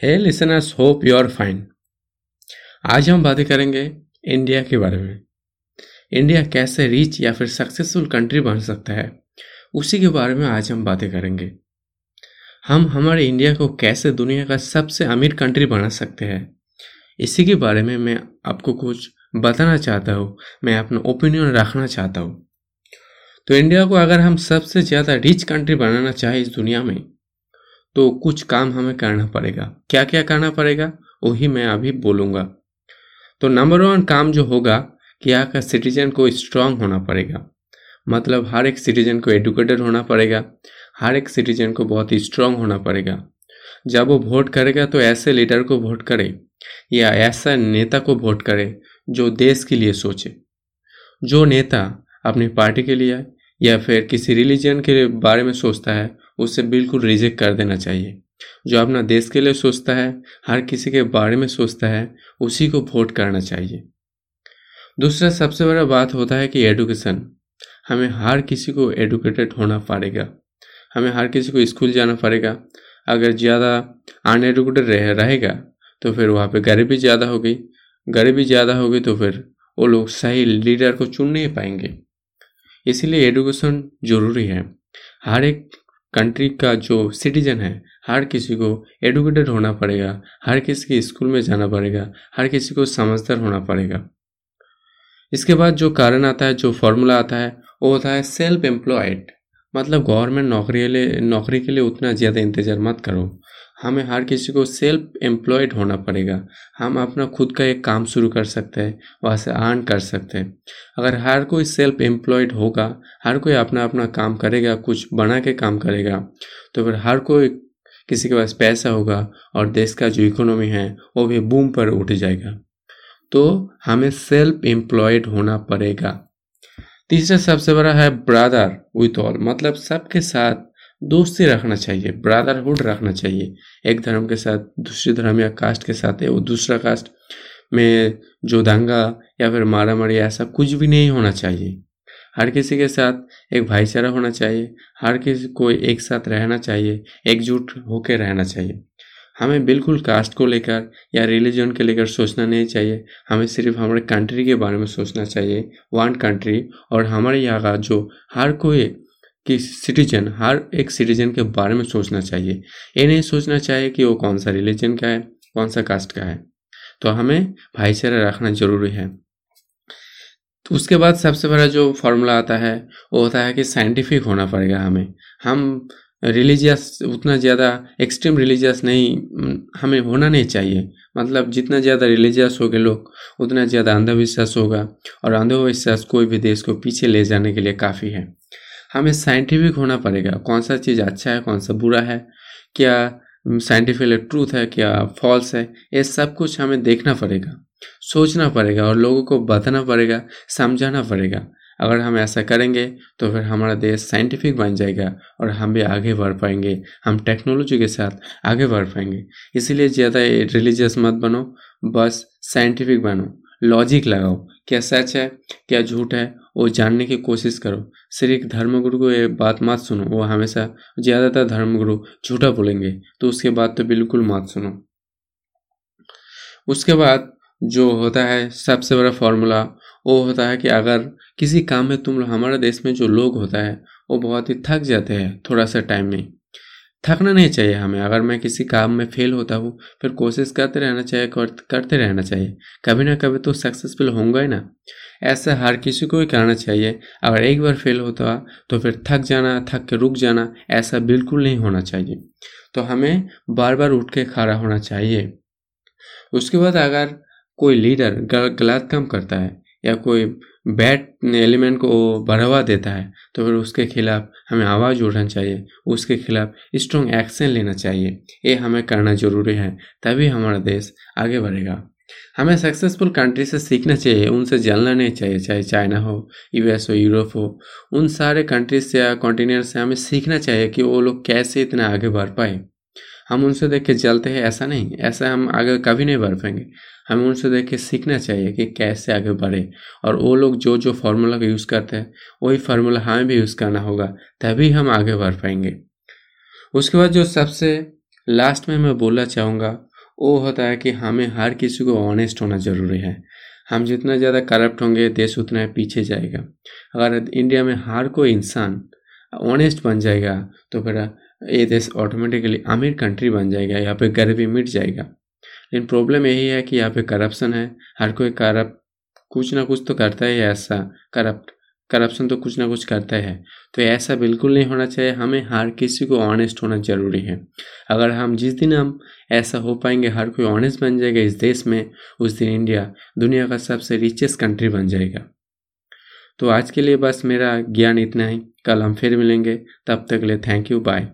Hey listeners hope you are fine आज हम बातें करेंगे इंडिया के बारे में। इंडिया कैसे रिच या फिर सक्सेसफुल कंट्री बन सकता है, उसी के बारे में आज हम बातें करेंगे। हम हमारे इंडिया को कैसे दुनिया का सबसे अमीर कंट्री बना सकते हैं, इसी के बारे में मैं आपको कुछ बताना चाहता हूँ, मैं अपना ओपिनियन रखना चाहता हूँ। तो इंडिया को अगर हम सबसे ज़्यादा रिच कंट्री बनाना चाहें इस दुनिया में तो कुछ काम हमें करना पड़ेगा। क्या क्या करना पड़ेगा, वही मैं अभी बोलूँगा। तो नंबर वन काम जो होगा कि यहाँ का सिटीजन को स्ट्रांग होना पड़ेगा। मतलब हर एक सिटीजन को एडुकेटेड होना पड़ेगा, हर एक सिटीजन को बहुत ही स्ट्रांग होना पड़ेगा। जब वो वोट करेगा तो ऐसे लीडर को वोट करे, या ऐसा नेता को वोट करे, जो देश के लिए सोचे। जो नेता अपनी पार्टी के लिए या फिर किसी रिलीजन के बारे में सोचता है उसे बिल्कुल रिजेक्ट कर देना चाहिए। जो अपना देश के लिए सोचता है, हर किसी के बारे में सोचता है, उसी को वोट करना चाहिए। दूसरा सबसे बड़ा बात होता है कि एडुकेशन हमें हर किसी को एडुकेटेड होना पड़ेगा। हमें हर किसी को स्कूल जाना पड़ेगा। अगर ज़्यादा अनएडुकेटेड रह, रहेगा तो फिर वहाँ पे गरीबी ज़्यादा होगी। गरीबी ज़्यादा होगी तो फिर वो लोग सही लीडर को चुन नहीं पाएँगे। इसीलिए एडुकेशन ज़रूरी है। हर एक कंट्री का जो सिटीजन है, हर किसी को एडुकेटेड होना पड़ेगा, हर किसी के स्कूल में जाना पड़ेगा, हर किसी को समझदार होना पड़ेगा। इसके बाद जो कारण आता है, जो फॉर्मूला आता है, वो होता है सेल्फ एम्प्लॉयड मतलब गवर्नमेंट नौकरी के लिए, नौकरी के लिए उतना ज़्यादा इंतज़ार मत करो। हमें हर किसी को सेल्फ एम्प्लॉयड होना पड़ेगा। हम अपना खुद का एक काम शुरू कर सकते हैं, वहाँ से अर्न कर सकते हैं। अगर हर कोई सेल्फ एम्प्लॉयड होगा, हर कोई अपना अपना काम करेगा, कुछ बना के काम करेगा तो फिर हर कोई किसी के पास पैसा होगा और देश का जो इकोनॉमी है, वो भी बूम पर उठ जाएगा। तो हमें सेल्फ एम्प्लॉयड होना पड़ेगा। तीसरा सबसे बड़ा है ब्रादर विथ ऑल मतलब सबके साथ दोस्ती रखना चाहिए, ब्रदरहुड रखना चाहिए। एक धर्म के साथ, दूसरे धर्म या कास्ट के साथ है, वो दूसरा कास्ट में जो दंगा या फिर मारा मारी ऐसा कुछ भी नहीं होना चाहिए। हर किसी के साथ एक भाईचारा होना चाहिए, हर किसी को एक साथ रहना चाहिए, एकजुट होकर रहना चाहिए। हमें बिल्कुल कास्ट को लेकर या रिलीजन के लेकर सोचना नहीं चाहिए, हमें सिर्फ़ हमारे कंट्री के बारे में सोचना चाहिए, वन कंट्री और हमारे यहाँ का जो हर कोई कि सिटीजन, हर एक सिटीजन के बारे में सोचना चाहिए। ये नहीं सोचना चाहिए कि वो कौन सा रिलीजन का है, कौन सा कास्ट का है। तो हमें भाईचारा रखना ज़रूरी है। तो उसके बाद सबसे बड़ा जो फॉर्मूला आता है, वो होता है कि साइंटिफिक होना पड़ेगा हमें। हम रिलीजियस, उतना ज़्यादा एक्सट्रीम रिलीजियस नहीं, हमें होना नहीं चाहिए। मतलब जितना ज़्यादा रिलीजियस होगे लोग, उतना ज़्यादा अंधविश्वास होगा। और अंधविश्वास कोई भी देश को पीछे ले जाने के लिए काफ़ी है। हमें साइंटिफिक होना पड़ेगा। कौन सा चीज़ अच्छा है, कौन सा बुरा है, क्या साइंटिफिक ट्रूथ है, क्या फॉल्स है, ये सब कुछ हमें देखना पड़ेगा, सोचना पड़ेगा और लोगों को बताना पड़ेगा, समझाना पड़ेगा। अगर हम ऐसा करेंगे तो फिर हमारा देश साइंटिफिक बन जाएगा और हम भी आगे बढ़ पाएँगे, हम टेक्नोलॉजी के साथ आगे बढ़ पाएँगे। इसीलिए ज़्यादा रिलीजियस मत बनो, बस साइंटिफिक बनो। लॉजिक लगाओ, क्या सच है, क्या झूठ है वो जानने की कोशिश करो। सिर्फ़ धर्मगुरु को ये बात मत सुनो। वो हमेशा ज़्यादातर धर्मगुरु झूठा बोलेंगे तो उसके बाद तो बिल्कुल मत सुनो। उसके बाद जो होता है सबसे बड़ा फॉर्मूला, वो होता है कि अगर किसी काम में तुम, हमारे देश में जो लोग होता है, वो बहुत ही थक जाते हैं थोड़ा सा टाइम में। थकना नहीं चाहिए हमें। अगर मैं किसी काम में फेल होता हूँ, फिर कोशिश करते रहना चाहिए करते रहना चाहिए। कभी ना कभी तो सक्सेसफुल होंगे ही ना। ऐसा हर किसी को ही करना चाहिए। अगर एक बार फेल होता तो फिर थक जाना, थक के रुक जाना, ऐसा बिल्कुल नहीं होना चाहिए। तो हमें बार बार उठ के खड़ा होना चाहिए। उसके बाद अगर कोई लीडर गलत काम करता है या कोई बैड एलिमेंट को बढ़ावा देता है तो फिर उसके खिलाफ हमें आवाज़ उठाना चाहिए, उसके खिलाफ स्ट्रॉन्ग एक्शन लेना चाहिए। ये हमें करना ज़रूरी है, तभी हमारा देश आगे बढ़ेगा। हमें सक्सेसफुल कंट्री से सीखना चाहिए, उनसे जलना नहीं चाहिए, चाहे चाइना हो यूएस हो यूरोप हो, उन सारे कंट्रीज़ से या कॉन्टिनेंट से हमें सीखना चाहिए कि वो लोग कैसे इतना आगे बढ़ पाए। हम उनसे देख के जलते हैं, ऐसा नहीं। ऐसा हम आगे कभी नहीं बढ़ पाएँगे हमें उनसे देख के सीखना चाहिए कि कैसे आगे बढ़े। और वो लोग जो जो फार्मूला का यूज़ करते हैं, वही फार्मूला हमें भी यूज़ करना होगा, तभी हम आगे बढ़ पाएँगे उसके बाद जो सबसे लास्ट में मैं बोलना चाहूँगा, वो होता है कि हमें हर किसी को ऑनेस्ट होना ज़रूरी है। हम जितना ज़्यादा करप्ट होंगे, देश उतना पीछे जाएगा। अगर इंडिया में हर कोई इंसान ऑनेस्ट बन जाएगा तो फिर, ये देश ऑटोमेटिकली अमीर कंट्री बन जाएगा, यहाँ पे गरीबी मिट जाएगा। लेकिन प्रॉब्लम यही है कि यहाँ पे करप्शन है, हर कोई करप्ट कुछ ना कुछ तो करता है ऐसा करप्ट करप्शन तो कुछ ना कुछ करता है तो ऐसा बिल्कुल नहीं होना चाहिए, हमें हर किसी को ऑनेस्ट होना ज़रूरी है। अगर हम, जिस दिन हम ऐसा हो पाएँगे, हर कोई ऑनेस्ट बन जाएगा इस देश में, उस दिन इंडिया दुनिया का सबसे रिचेस्ट कंट्री बन जाएगा। तो आज के लिए बस मेरा ज्ञान इतना ही। कल हम फिर मिलेंगे। तब तक ले थैंक यू बाय